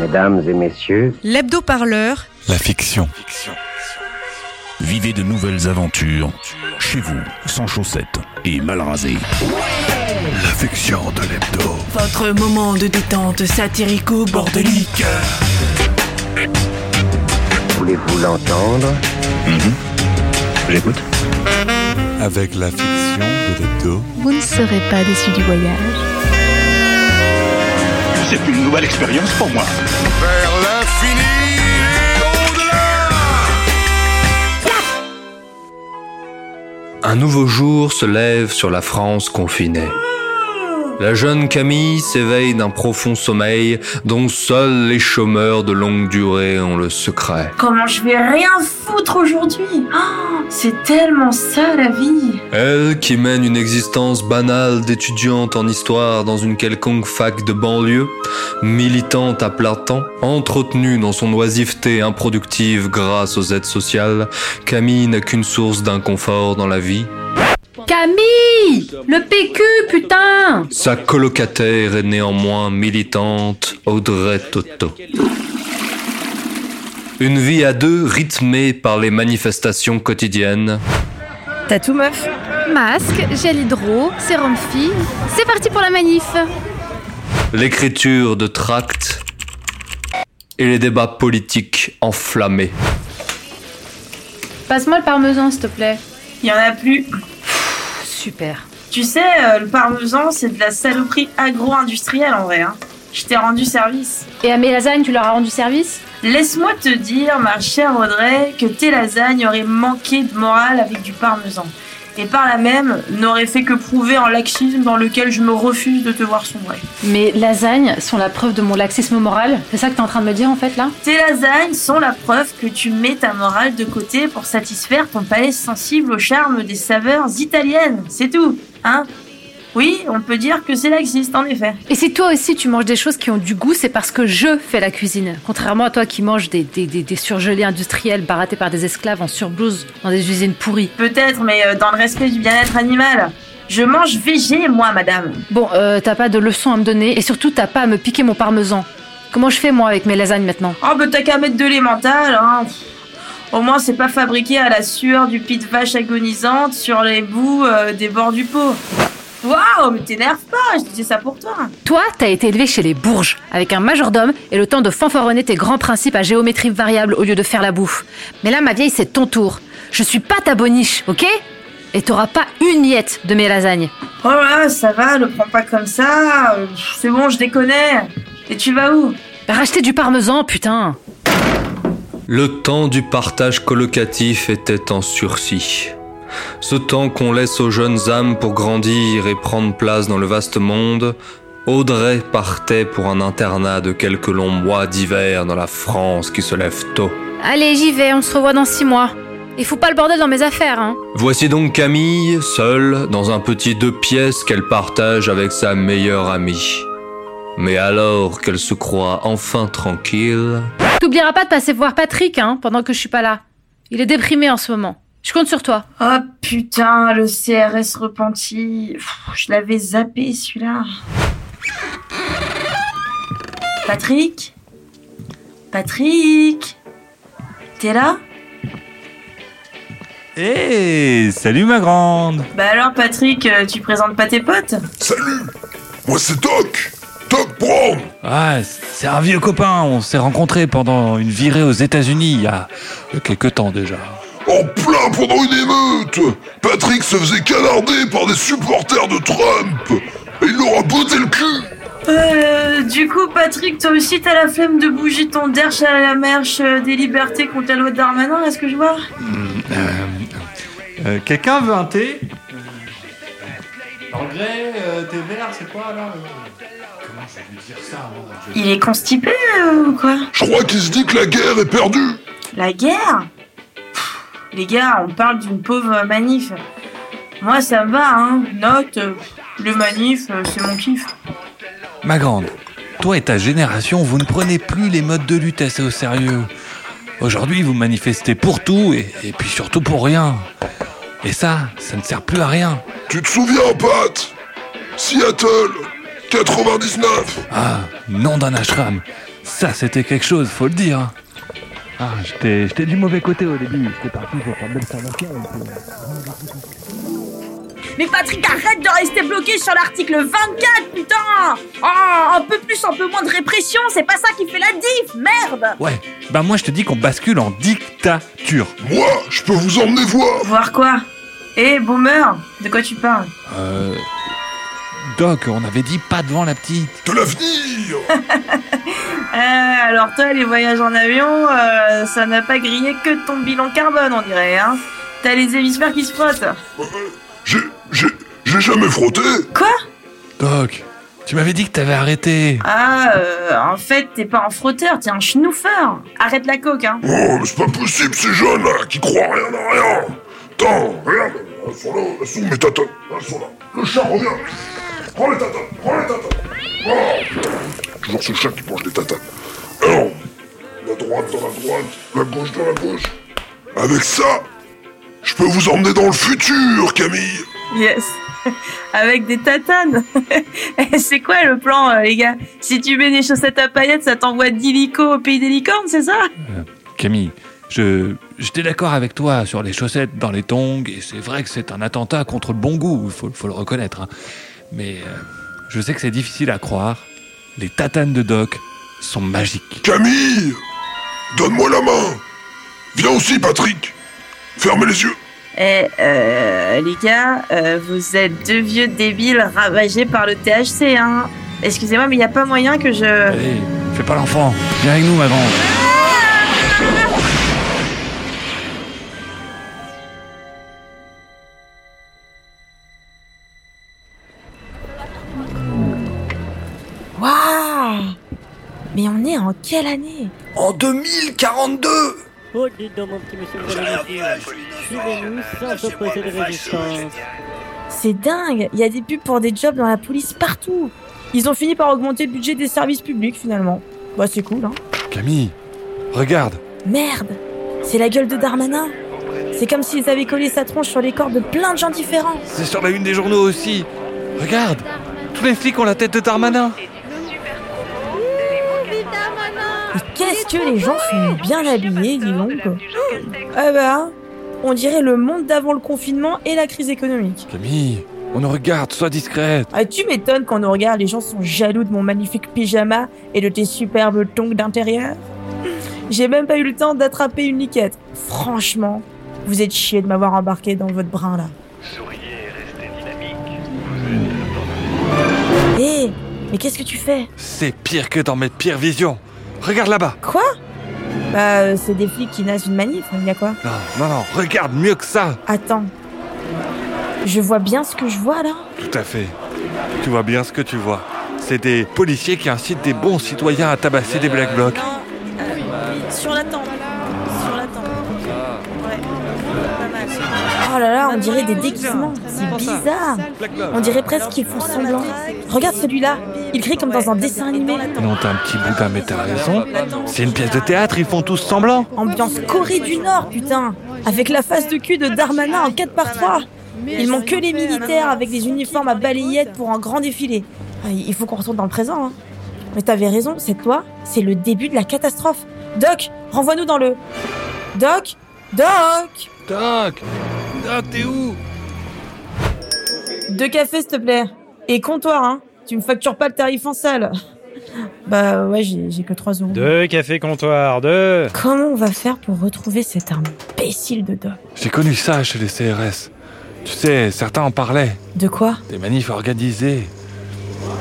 Mesdames et messieurs, L'hebdo-parleur, La fiction. Vivez de nouvelles aventures chez vous, sans chaussettes et mal rasé. La fiction de l'hebdo. Votre moment de détente satirico-bordelique. voulez-vous l'entendre? J'écoute. Avec la fiction de l'hebdo. Vous ne serez pas déçu du voyage. C'est une nouvelle expérience pour moi. Vers l'infini Un nouveau jour se lève sur la France confinée. La jeune Camille s'éveille d'un profond sommeil dont seuls les chômeurs de longue durée ont le secret. Comment je vais rien foutre aujourd'hui? Oh, C'est tellement ça la vie Elle, qui mène une existence banale d'étudiante en histoire dans une quelconque fac de banlieue, militante à plein temps, entretenue dans son oisiveté improductive grâce aux aides sociales, Camille n'a qu'une source d'inconfort dans la vie. Camille Le PQ, putain Sa colocataire est néanmoins militante, Audrey Toto. Une vie à deux rythmée par les manifestations quotidiennes, t'as tout meuf Masque, gel hydro, sérum fille. C'est parti pour la manif. l'écriture de tracts et les débats politiques enflammés. Passe-moi le parmesan, s'il te plaît. Il y en a plus. Super. Tu sais, euh, le parmesan, c'est de la saloperie agro-industrielle en vrai. Hein. Je t'ai rendu service. Et à mes lasagnes, tu leur as rendu service? Laisse-moi te dire, ma chère Audrey, que tes lasagnes auraient manqué de morale avec du parmesan. Et par là même, n'auraient fait que prouver un laxisme dans lequel je me refuse de te voir sombrer. Mes lasagnes sont la preuve de mon laxisme moral. C'est ça que t'es en train de me dire, en fait, là? Tes lasagnes sont la preuve que tu mets ta morale de côté pour satisfaire ton palais sensible au charme des saveurs italiennes. C'est tout, hein? Oui, on peut dire que c'est laxiste, en effet. Et si toi aussi tu manges des choses qui ont du goût, c'est parce que je fais la cuisine. Contrairement à toi qui manges des, des, des, des surgelés industriels barattés par des esclaves en surblouse dans des usines pourries. Peut-être, mais euh, dans le respect du bien-être animal. Je mange végé, moi, madame. Bon, euh, t'as pas de leçons à me donner et surtout t'as pas à me piquer mon parmesan. Comment je fais moi avec mes lasagnes maintenant? Oh, bah t'as qu'à mettre de l'emmental, hein. Au moins, c'est pas fabriqué à la sueur du pit de vache agonisante sur les bouts euh, des bords du pot. Waouh, mais t'énerve pas, je disais ça pour toi. Toi, t'as été élevé chez les Bourges, avec un majordome et le temps de fanfaronner tes grands principes à géométrie variable au lieu de faire la bouffe. Mais là, ma vieille, c'est ton tour. Je suis pas ta boniche, ok? Et t'auras pas une miette de mes lasagnes. Oh là, ça va, le prends pas comme ça. C'est bon, je déconne. Et tu vas où? Racheter du parmesan, putain Le temps du partage colocatif était en sursis. Ce temps qu'on laisse aux jeunes âmes pour grandir et prendre place dans le vaste monde, Audrey partait pour un internat de quelques longs mois d'hiver dans la France qui se lève tôt. Allez, j'y vais, on se revoit dans six mois. Et faut pas le bordel dans mes affaires, hein Voici donc Camille, seule, dans un petit deux pièces qu'elle partage avec sa meilleure amie. Mais alors qu'elle se croit enfin tranquille, T'oublieras pas de passer voir Patrick, hein, pendant que je suis pas là. Il est déprimé en ce moment. Je compte sur toi. Oh putain, le CRS repenti. Pff, Je l'avais zappé celui-là. Patrick? Patrick? T'es là? Hé, salut ma grande. Bah alors Patrick, euh, tu présentes pas tes potes? Salut! Moi c'est Doc! Doc Brown! Ah, c'est un vieux copain, on s'est rencontrés pendant une virée aux États-Unis il y a il y a quelques temps déjà. En plein pendant une émeute. Patrick se faisait canarder par des supporters de Trump. Et il leur a botté le cul. Euh, du coup Patrick, toi aussi t'as la flemme de bouger ton derche à la marche euh, des libertés contre la loi de Darmanin, est-ce que je vois Euh, Quelqu'un veut un thé Anglais, thé vert, c'est quoi là Comment je vais lui dire ça avant Il est constipé euh, ou quoi Je crois qu'il se dit que la guerre est perdue. La guerre Les gars, on parle d'une pauvre manif. Moi, ça me va, hein. Note, euh, le manif, euh, c'est mon kiff. Ma grande, toi et ta génération, vous ne prenez plus les modes de lutte assez au sérieux. Aujourd'hui, vous manifestez pour tout et, et puis surtout pour rien. Et ça, ça ne sert plus à rien. Tu te souviens, Pat Seattle 99 Ah, nom d'un ashram. Ça, c'était quelque chose, faut le dire. Ah, j'étais j'étais du mauvais côté au début. J'étais parti pour faire l'observation. Mais Patrick, arrête de rester bloqué sur l'article 24, putain Oh, un peu plus, un peu moins de répression, c'est pas ça qui fait la diff, merde Ouais, bah moi je te dis qu'on bascule en dictature. Moi, je peux vous emmener voir. Voir quoi? Eh, boomer, de quoi tu parles? Euh. Doc, on avait dit pas devant la petite. De l'avenir Euh, alors toi, les voyages en avion, euh, ça n'a pas grillé que ton bilan carbone, on dirait, hein T'as les hémisphères qui se frottent. Euh, J'ai... j'ai... j'ai jamais frotté Quoi Doc, tu m'avais dit que t'avais arrêté. Ah, euh, en fait, t'es pas un frotteur, t'es un schnoufeur. Arrête la coke, hein. Oh, mais c'est pas possible, ces jeunes là, qui croient rien à rien Attends, regarde, elles sont là, elles sont où mes tatanes Elles sont là. Le chat revient Prends les tatanes, prends les tatanes Oh Toujours ce chat qui mange des tatanes. Alors, la droite dans la droite, la gauche dans la gauche. Avec ça, je peux vous emmener dans le futur, Camille Yes. Avec des tatanes. Eh, c'est quoi le plan, euh, les gars? Si tu mets des chaussettes à paillettes, ça t'envoie d'illico au pays des licornes, c'est ça? Camille, je j'étais d'accord avec toi sur les chaussettes dans les tongs, et c'est vrai que c'est un attentat contre le bon goût, il faut, faut le reconnaître. hein. Mais euh, je sais que c'est difficile à croire. Les tatanes de Doc sont magiques. Camille Donne-moi la main Viens aussi, Patrick Fermez les yeux Eh, euh, les gars, euh, vous êtes deux vieux débiles ravagés par le THC, hein Excusez-moi, mais il n'y a pas moyen que je... Allez, fais pas l'enfant. Viens avec nous, ma grande. Mais on est en quelle année En 2042 Oh, dites donc, mon petit monsieur, vous allez nous Suivez-nous sans opposer de résistance. C'est dingue Il y a des pubs pour des jobs dans la police partout Ils ont fini par augmenter le budget des services publics, finalement. Bah, c'est cool, hein Camille, regarde. Merde C'est la gueule de Darmanin C'est comme s'ils avaient collé sa tronche sur les corps de plein de gens différents C'est sur la une des journaux aussi. Regarde, tous les flics ont la tête de Darmanin. Que les gens sont bien habillés, dis donc Ah bah, on dirait le monde d'avant le confinement et la crise économique. Camille, on nous regarde, sois discrète. Ah, tu m'étonnes quand on regarde, les gens sont jaloux de mon magnifique pyjama et de tes superbes tongs d'intérieur. J'ai même pas eu le temps d'attraper une liquette. Franchement, vous êtes chiés de m'avoir embarqué dans votre brin là. Hé, mais qu'est-ce que tu fais? C'est pire que dans mes pires visions. Regarde là-bas. Quoi Bah, euh, c'est des flics qui nassent une manif, il y a quoi Non, non, non, regarde mieux que ça. Attends. Je vois bien ce que je vois là Tout à fait. Tu vois bien ce que tu vois. C'est des policiers qui incitent des bons citoyens à tabasser des black blocs. Sur la tempe. Sur la tempe. Ouais. Pas mal. Oh là là, on dirait des déguisements. C'est bizarre. On dirait presque qu'ils font semblant. Regarde celui-là. Il crie comme dans un dessin animé. Non, t'as un petit boudin, mais t'as raison. C'est une pièce de théâtre, ils font tous semblant. Ambiance Corée du Nord, putain. Avec la face de cul de Darmanin en 4 par 3 Il manque que les militaires avec des uniformes à balayettes pour un grand défilé. Ah, Il faut qu'on retourne dans le présent. Hein. Mais t'avais raison, cette loi, c'est le début de la catastrophe. Doc, renvoie-nous dans le... Doc Doc Doc Doc, t'es où? Deux cafés, s'il te plaît. Et comptoir, hein. Tu me factures pas le tarif en salle. Bah ouais, j'ai que 3 euros. Deux cafés comptoirs, deux. Comment on va faire pour retrouver cet imbécile de Doc? J'ai connu ça chez les CRS. Tu sais, certains en parlaient. De quoi? Des manifs organisés.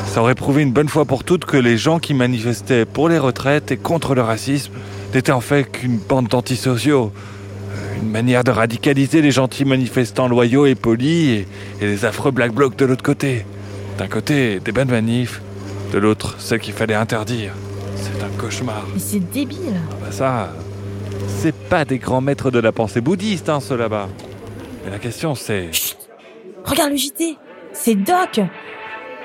Ça aurait prouvé une bonne fois pour toutes que les gens qui manifestaient pour les retraites et contre le racisme n'étaient en fait qu'une bande d'antisociaux. Euh, Une manière de radicaliser les gentils manifestants loyaux et polis et, et les affreux black blocs de l'autre côté. D'un côté, des bonnes manifs, de l'autre, celles qu'il fallait interdire. C'est un cauchemar. Mais c'est débile. Bah ça, c'est pas des grands maîtres de la pensée bouddhiste, hein, ceux là-bas. Mais la question c'est... Regarde le JT. C'est Doc.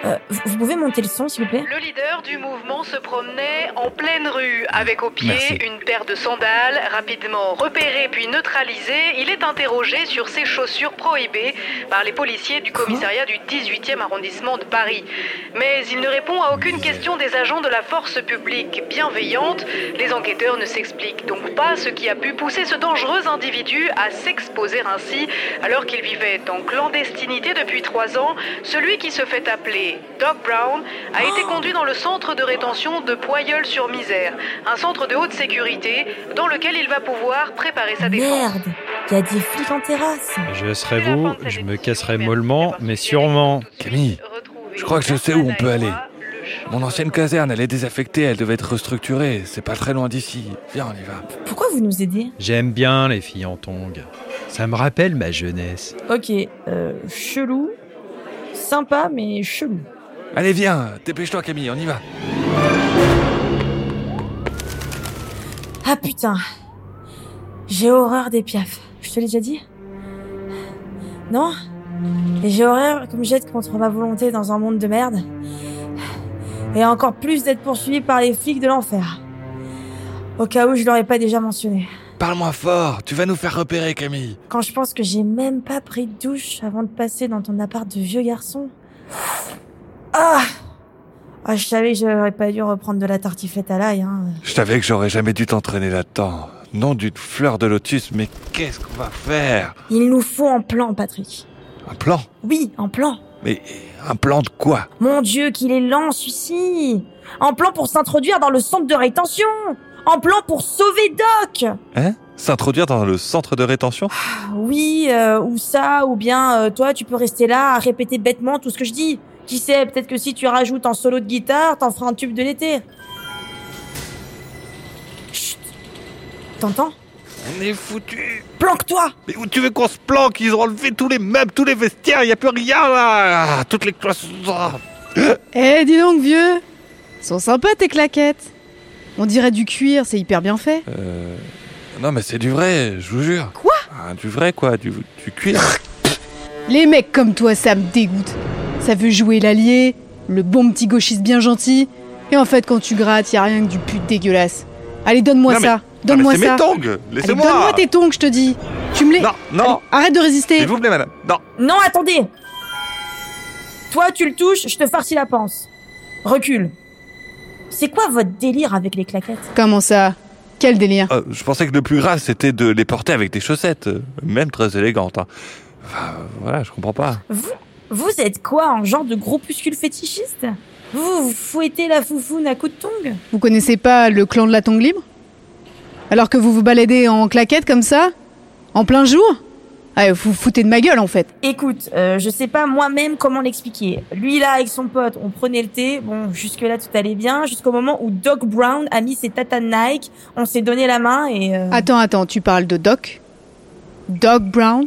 Euh, vous pouvez monter le son, s'il vous plaît Le leader du mouvement se promenait en pleine rue avec au pied Merci. une paire de sandales. Rapidement repéré puis neutralisé, il est interrogé sur ses chaussures prohibées par les policiers du commissariat du 18e arrondissement de Paris. Mais il ne répond à aucune question des agents de la force publique bienveillante. Les enquêteurs ne s'expliquent donc pas ce qui a pu pousser ce dangereux individu à s'exposer ainsi alors qu'il vivait en clandestinité depuis trois ans. Celui qui se fait appeler Doc Brown a été conduit dans le centre de rétention de Poyeul-sur-Misère, un centre de haute sécurité dans lequel il va pouvoir préparer sa défense. Merde, il y a des flics en terrasse. Je serais vous, je me casserais mollement, mais sûrement. Camille, je crois que je sais où on peut aller. Mon ancienne caserne, elle est désaffectée, elle devait être restructurée. C'est pas très loin d'ici. Viens, on y va. Pourquoi vous nous aidez? J'aime bien les filles en tongs. Ça me rappelle ma jeunesse. Ok, euh, chelou. Sympa, mais chelou. Allez, viens, dépêche-toi, Camille, on y va. Ah putain. J'ai horreur des piafs. Je te l'ai déjà dit? Non? Et j'ai horreur qu'on me jette contre ma volonté dans un monde de merde. Et encore plus d'être poursuivi par les flics de l'enfer. Au cas où je l'aurais pas déjà mentionné. Parle-moi fort, tu vas nous faire repérer, Camille. Quand je pense que j'ai même pas pris de douche avant de passer dans ton appart de vieux garçon. Ah Ah, je savais que j'aurais pas dû reprendre de la tartiflette à l'ail, hein. Je savais que j'aurais jamais dû t'entraîner là-dedans. Nom d'une fleur de lotus, mais qu'est-ce qu'on va faire? Il nous faut un plan, Patrick. Un plan? Oui, un plan. Mais un plan de quoi? Mon Dieu, qu'il est lent, celui-ci Un plan pour s'introduire dans le centre de rétention Un plan pour sauver Doc. Hein? S'introduire dans le centre de rétention? Oui, euh, ou ça, ou bien euh, toi, tu peux rester là à répéter bêtement tout ce que je dis. Qui sait, peut-être que si tu rajoutes un solo de guitare, t'en feras un tube de l'été. Chut. T'entends? On est foutu. Planque-toi. Mais où tu veux qu'on se planque? Ils ont enlevé tous les meubles, tous les vestiaires, il y a plus rien là. Ah, Toutes les cloisons ah. Eh, dis donc, vieux. Sont sympas tes claquettes On dirait du cuir, c'est hyper bien fait. Euh... Non mais c'est du vrai, je vous jure. Quoi? Ah, Du vrai quoi, du, du cuir. Les mecs comme toi, ça me dégoûte. Ça veut jouer l'allié, le bon petit gauchiste bien gentil, et en fait, quand tu grattes, y a rien que du pute dégueulasse. Allez, donne-moi ça. Donne-moi c'est ça. mes tongs, laissez-moi. donne-moi tes tongs, je te dis. Tu me les. Non, non. Allez, arrête de résister. S'il vous plaît madame. Non. Non, attendez Toi, tu le touches, je te farcis la panse. Recule. C'est quoi votre délire avec les claquettes? Comment ça? Quel délire? Euh, je pensais que le plus grave c'était de les porter avec des chaussettes, euh, même très élégantes. hein. Enfin, euh, voilà, je comprends pas. Vous, vous êtes quoi, un genre de groupuscule fétichiste? Vous, vous fouettez la foufoune à coups de tongs? Vous connaissez pas le clan de la tongue libre? Alors que vous vous baladez en claquettes comme ça? En plein jour? Ah, vous vous foutez de ma gueule en fait. Écoute, euh, je sais pas moi-même comment l'expliquer. Lui là, avec son pote, on prenait le thé. Bon, jusque-là tout allait bien, jusqu'au moment où Doc Brown a mis ses tatanes Nike. On s'est donné la main et... euh, Attends, attends, tu parles de Doc? Doc Brown?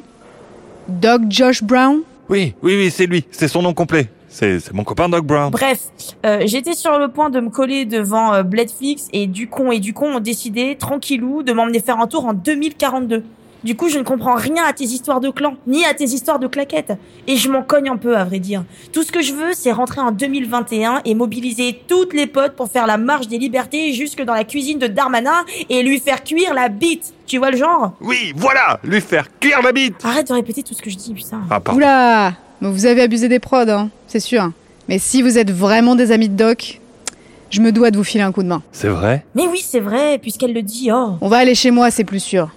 Doc Josh Brown? Oui, oui, oui, c'est lui, c'est son nom complet. C'est c'est mon copain Doc Brown. Bref, euh, j'étais sur le point de me coller devant euh, Bladeflix et Ducon et Ducon ont décidé, tranquillou, de m'emmener faire un tour en 2042. Du coup, je ne comprends rien à tes histoires de clans, ni à tes histoires de claquettes. Et je m'en cogne un peu, à vrai dire. Tout ce que je veux, c'est rentrer en 2021 et mobiliser toutes les potes pour faire la marche des libertés jusque dans la cuisine de Darmanin et lui faire cuire la bite. Tu vois le genre? Oui, voilà, lui faire cuire la bite. Arrête de répéter tout ce que je dis, putain. Ah, pardon. Oula mais Vous avez abusé des prods, hein, c'est sûr. Mais si vous êtes vraiment des amis de Doc, je me dois de vous filer un coup de main. C'est vrai? Mais oui, c'est vrai, puisqu'elle le dit, oh. On va aller chez moi, c'est plus sûr.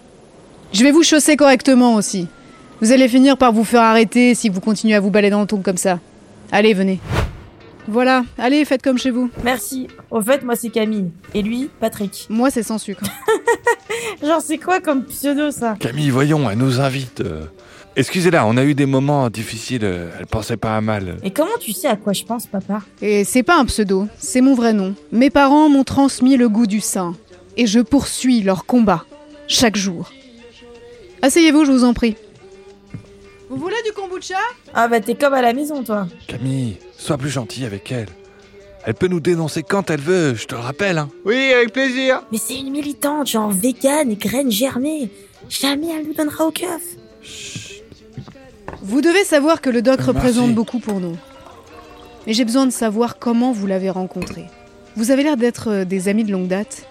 Je vais vous chausser correctement aussi. Vous allez finir par vous faire arrêter si vous continuez à vous balader dans le ton comme ça. Allez, venez. Voilà, allez, faites comme chez vous. Merci. Au fait, moi c'est Camille. Et lui, Patrick. Moi, c'est sans sucre. Genre, c'est quoi comme pseudo ça? Camille, voyons, elle nous invite. euh. Excusez-la, on a eu des moments difficiles, euh, elle pensait pas à mal. Et comment tu sais à quoi je pense, papa? Et c'est pas un pseudo, c'est mon vrai nom. Mes parents m'ont transmis le goût du sein. Et je poursuis leur combat, chaque jour. Asseyez-vous, je vous en prie. Vous voulez du kombucha? Ah bah t'es comme à la maison, toi. Camille, sois plus gentille avec elle. Elle peut nous dénoncer quand elle veut, je te le rappelle. Hein. Oui, avec plaisir. Mais c'est une militante, genre vegan et graines germées. Jamais elle nous donnera au keuf. Vous devez savoir que le doc représente beaucoup pour nous. Et j'ai besoin de savoir comment vous l'avez rencontré. Vous avez l'air d'être euh, des amis de longue date.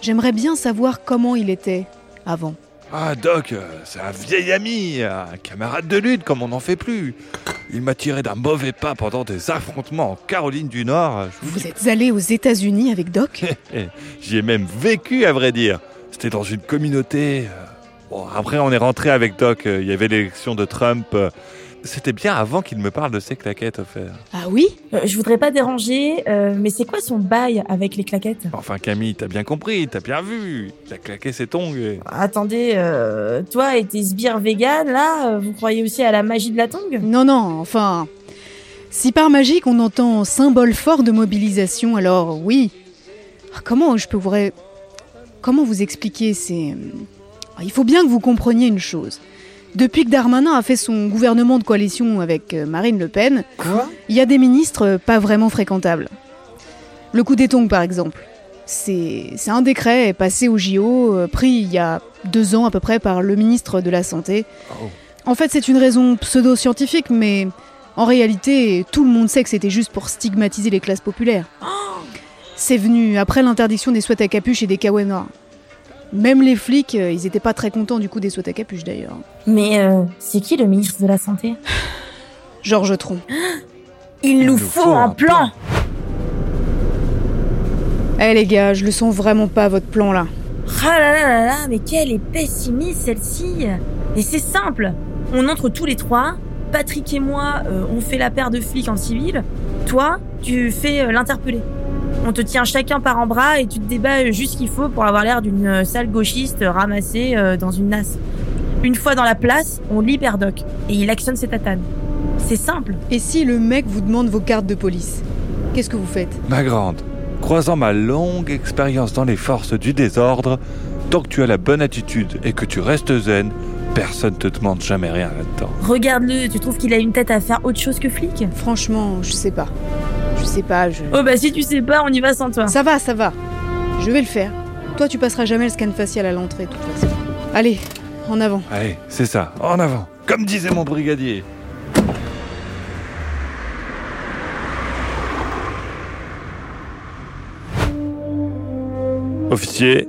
J'aimerais bien savoir comment il était avant. Ah, Doc, euh, c'est un vieil ami, un camarade de lutte comme on n'en fait plus. Il m'a tiré d'un mauvais pas pendant des affrontements en Caroline du Nord. Vous êtes allé aux États-Unis avec Doc? J'y ai même vécu, à vrai dire. C'était dans une communauté. euh, Bon, après, on est rentré avec Doc. euh, Il y avait l'élection de Trump. C'était bien avant qu'il me parle de ses claquettes offertes. Ah oui Euh, je voudrais pas déranger, euh, mais c'est quoi son bail avec les claquettes? Enfin, Camille, t'as bien compris, t'as bien vu. Il a claqué ses tongs. et- Attendez, euh, toi et tes sbires vegan, là, vous croyez aussi à la magie de la tongue? Non, non, enfin. Si par magique on entend symbole fort de mobilisation, alors oui. Ah, Comment je peux vous. ré- Comment vous expliquer C'est. Ah, Il faut bien que vous compreniez une chose. Depuis que Darmanin a fait son gouvernement de coalition avec euh, Marine Le Pen, il y a des ministres euh, pas vraiment fréquentables. Le coup des tongs, par exemple. C'est un décret passé au JO, euh, pris il y a deux ans à peu près par le ministre de la Santé. En fait, c'est une raison pseudo-scientifique, mais en réalité, tout le monde sait que c'était juste pour stigmatiser les classes populaires. C'est venu après l'interdiction des sweats à capuche et des kawaii noirs. Même les flics, euh, ils étaient pas très contents du coup des sweats à capuche d'ailleurs. Mais euh, c'est qui le ministre de la Santé? Georges Tron. Il nous faut un plan Eh les gars, je le sens vraiment pas votre plan là. Ah là là là là, mais quelle est pessimiste celle-ci Et c'est simple On entre tous les trois, Patrick et moi, euh, on fait la paire de flics en civil, toi, tu fais euh, l'interpellé. On te tient chacun par un bras et tu te débats juste ce qu'il faut pour avoir l'air d'une sale gauchiste ramassée euh, dans une nasse. Une fois dans la place, on libère Doc et il actionne ses tatanes. C'est simple. Et si le mec vous demande vos cartes de police Qu'est-ce que vous faites? Ma grande, croisant ma longue expérience dans les forces du désordre, tant que tu as la bonne attitude et que tu restes zen, personne te demande jamais rien là-dedans. Regarde-le, tu trouves qu'il a une tête à faire autre chose que flic? Franchement, je sais pas. Je sais pas, je... Oh bah si tu sais pas, on y va sans toi. Ça va, ça va. Je vais le faire. Toi, tu passeras jamais le scan facial à l'entrée, de toute façon. Allez, en avant. Allez, c'est ça, en avant, comme disait mon brigadier. Officier,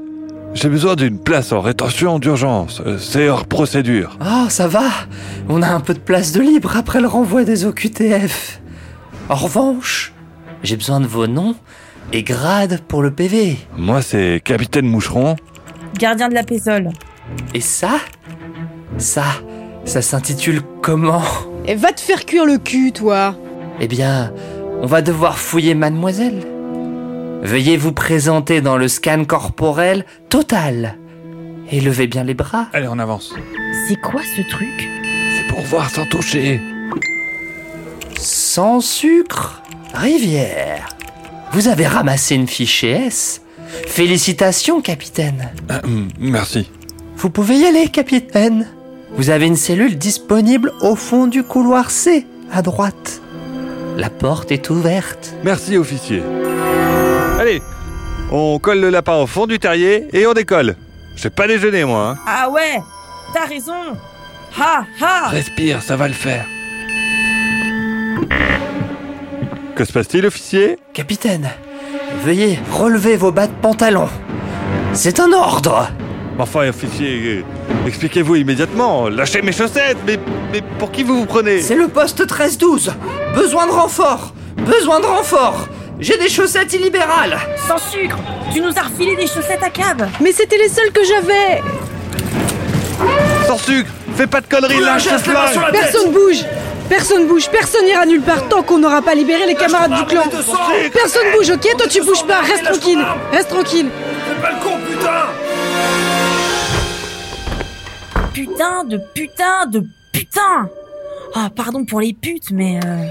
j'ai besoin d'une place en rétention d'urgence. Euh, C'est hors procédure. Ah, ça va. On a un peu de place de libre après le renvoi des OQTF. En revanche, j'ai besoin de vos noms et grades pour le PV. Moi, c'est Capitaine Moucheron. Gardien de la Pézole. Et ça Ça, ça s'intitule comment? Et va te faire cuire le cul, toi Eh bien, on va devoir fouiller mademoiselle. Veuillez vous présenter dans le scan corporel total. Et levez bien les bras. Allez, on avance. C'est quoi ce truc? C'est pour voir sans toucher. Sans sucre? Rivière Vous avez ramassé une fiche S Félicitations, capitaine Euh, merci. Vous pouvez y aller, capitaine Vous avez une cellule disponible au fond du couloir C, à droite. La porte est ouverte. Merci, officier. Allez, on colle le lapin au fond du terrier et on décolle. J'ai pas déjeuné, moi. hein. Ah ouais T'as raison Ha ha Respire, ça va le faire. Que se passe-t-il, officier? Capitaine, veuillez relever vos bas de pantalon. C'est un ordre. Enfin, officier, euh, expliquez-vous immédiatement. Lâchez mes chaussettes, mais, mais pour qui vous vous prenez? C'est le poste 13-12 Besoin de renfort. Besoin de renfort. J'ai des chaussettes illibérales. Sans sucre. Tu nous as refilé des chaussettes à cave Mais c'était les seules que j'avais. Sans sucre. Fais pas de conneries, lâche ce flingue. Personne bouge Personne bouge, personne n'ira nulle part tant qu'on n'aura pas libéré les camarades du clan. Personne bouge, ok Toi tu bouges pas, reste tranquille Reste tranquille. Fais pas le con, putain Putain de putain de putain. Ah, pardon pour les putes, mais... euh,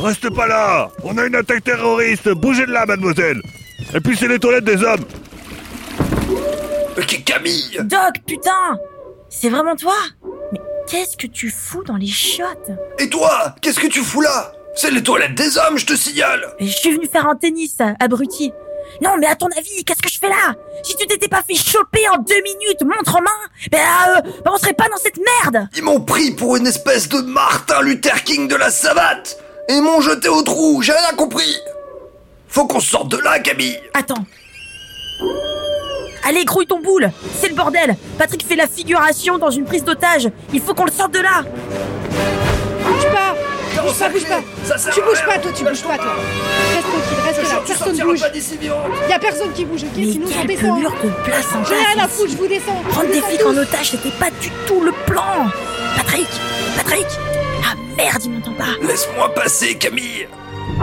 Reste pas là. On a une attaque terroriste. Bougez de là, mademoiselle. Et puis c'est les toilettes des hommes. Camille. Doc, putain. C'est vraiment toi? Qu'est-ce que tu fous dans les chiottes Et toi Qu'est-ce que tu fous là? C'est les toilettes des hommes, je te signale! Je suis venu faire un tennis, abruti. Non, mais à ton avis, qu'est-ce que je fais là? Si tu t'étais pas fait choper en deux minutes, montre en main, ben euh, ben on serait pas dans cette merde! Ils m'ont pris pour une espèce de Martin Luther King de la savate! Et ils m'ont jeté au trou, j'ai rien compris! Faut qu'on sorte de là, Camille! Attends. Allez, grouille ton boule. C'est le bordel. Patrick fait la figuration dans une prise d'otage. Il faut qu'on le sorte de là. Bouge pas. Bouge pas, bouge pas Tu bouges pas, toi, tu bouges pas, toi. Reste tranquille, reste là, personne bouge. Y a personne qui bouge, ok Mais Sinon, on quelle descend. pelure de place en J'ai rien à foutre, je vous descends. Prendre des flics en otage, c'était pas du tout le plan. Patrick Patrick Ah merde, il m'entend pas. Laisse-moi passer, Camille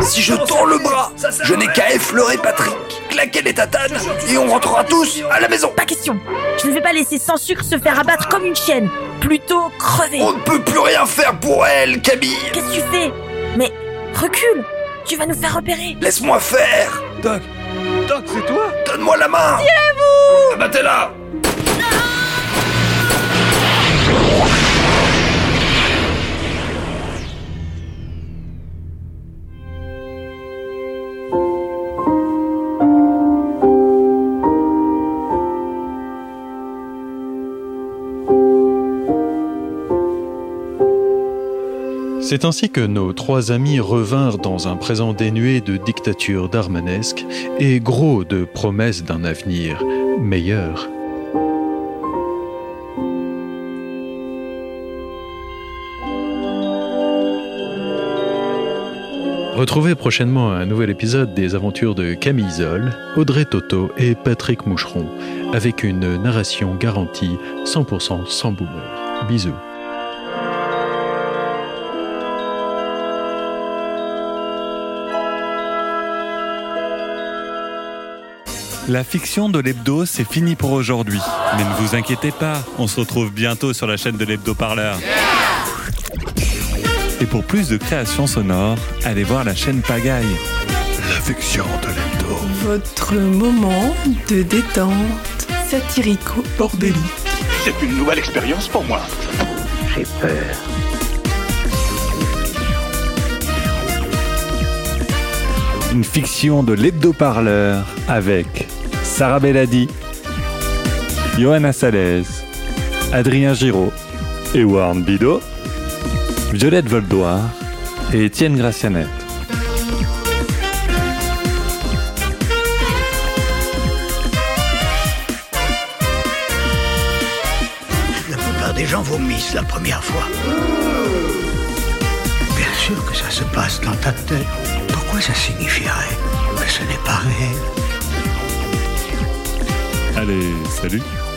Si je tends le bras, je n'ai qu'à effleurer Patrick, claquer les tatanes, et on rentrera tous à la maison. Pas question. Je ne vais pas laisser sans sucre se faire abattre comme une chienne. Plutôt crever. On ne peut plus rien faire pour elle, Camille. Qu'est-ce que tu fais? Mais recule. Tu vas nous faire repérer. Laisse-moi faire. Doc. Doc, c'est toi? Donne-moi la main. Tirez-vous Abattez-la C'est ainsi que nos trois amis revinrent dans un présent dénué de dictature darmanesque et gros de promesses d'un avenir meilleur. Retrouvez prochainement un nouvel épisode des aventures de Camille Zoll, Audrey Toto et Patrick Moucheron, avec une narration garantie 100% sans boomer. Bisous. La fiction de l'hebdo, c'est fini pour aujourd'hui. Mais ne vous inquiétez pas, on se retrouve bientôt sur la chaîne de l'hebdo parleur. Et pour plus de créations sonores, allez voir la chaîne Pagaille. La fiction de l'hebdo. Votre moment de détente satirico bordélique. C'est une nouvelle expérience pour moi. J'ai peur. Une fiction de l'hebdo parleur avec Sarah Belladi, Johanna Salez, Adrien Giraud, Ewan Bido, Violette Voldoir et Étienne Gracianet. La plupart des gens vomissent la première fois. Bien sûr que ça se passe dans ta tête. Pourquoi ça signifierait? Que ce n'est pas réel Allez, salut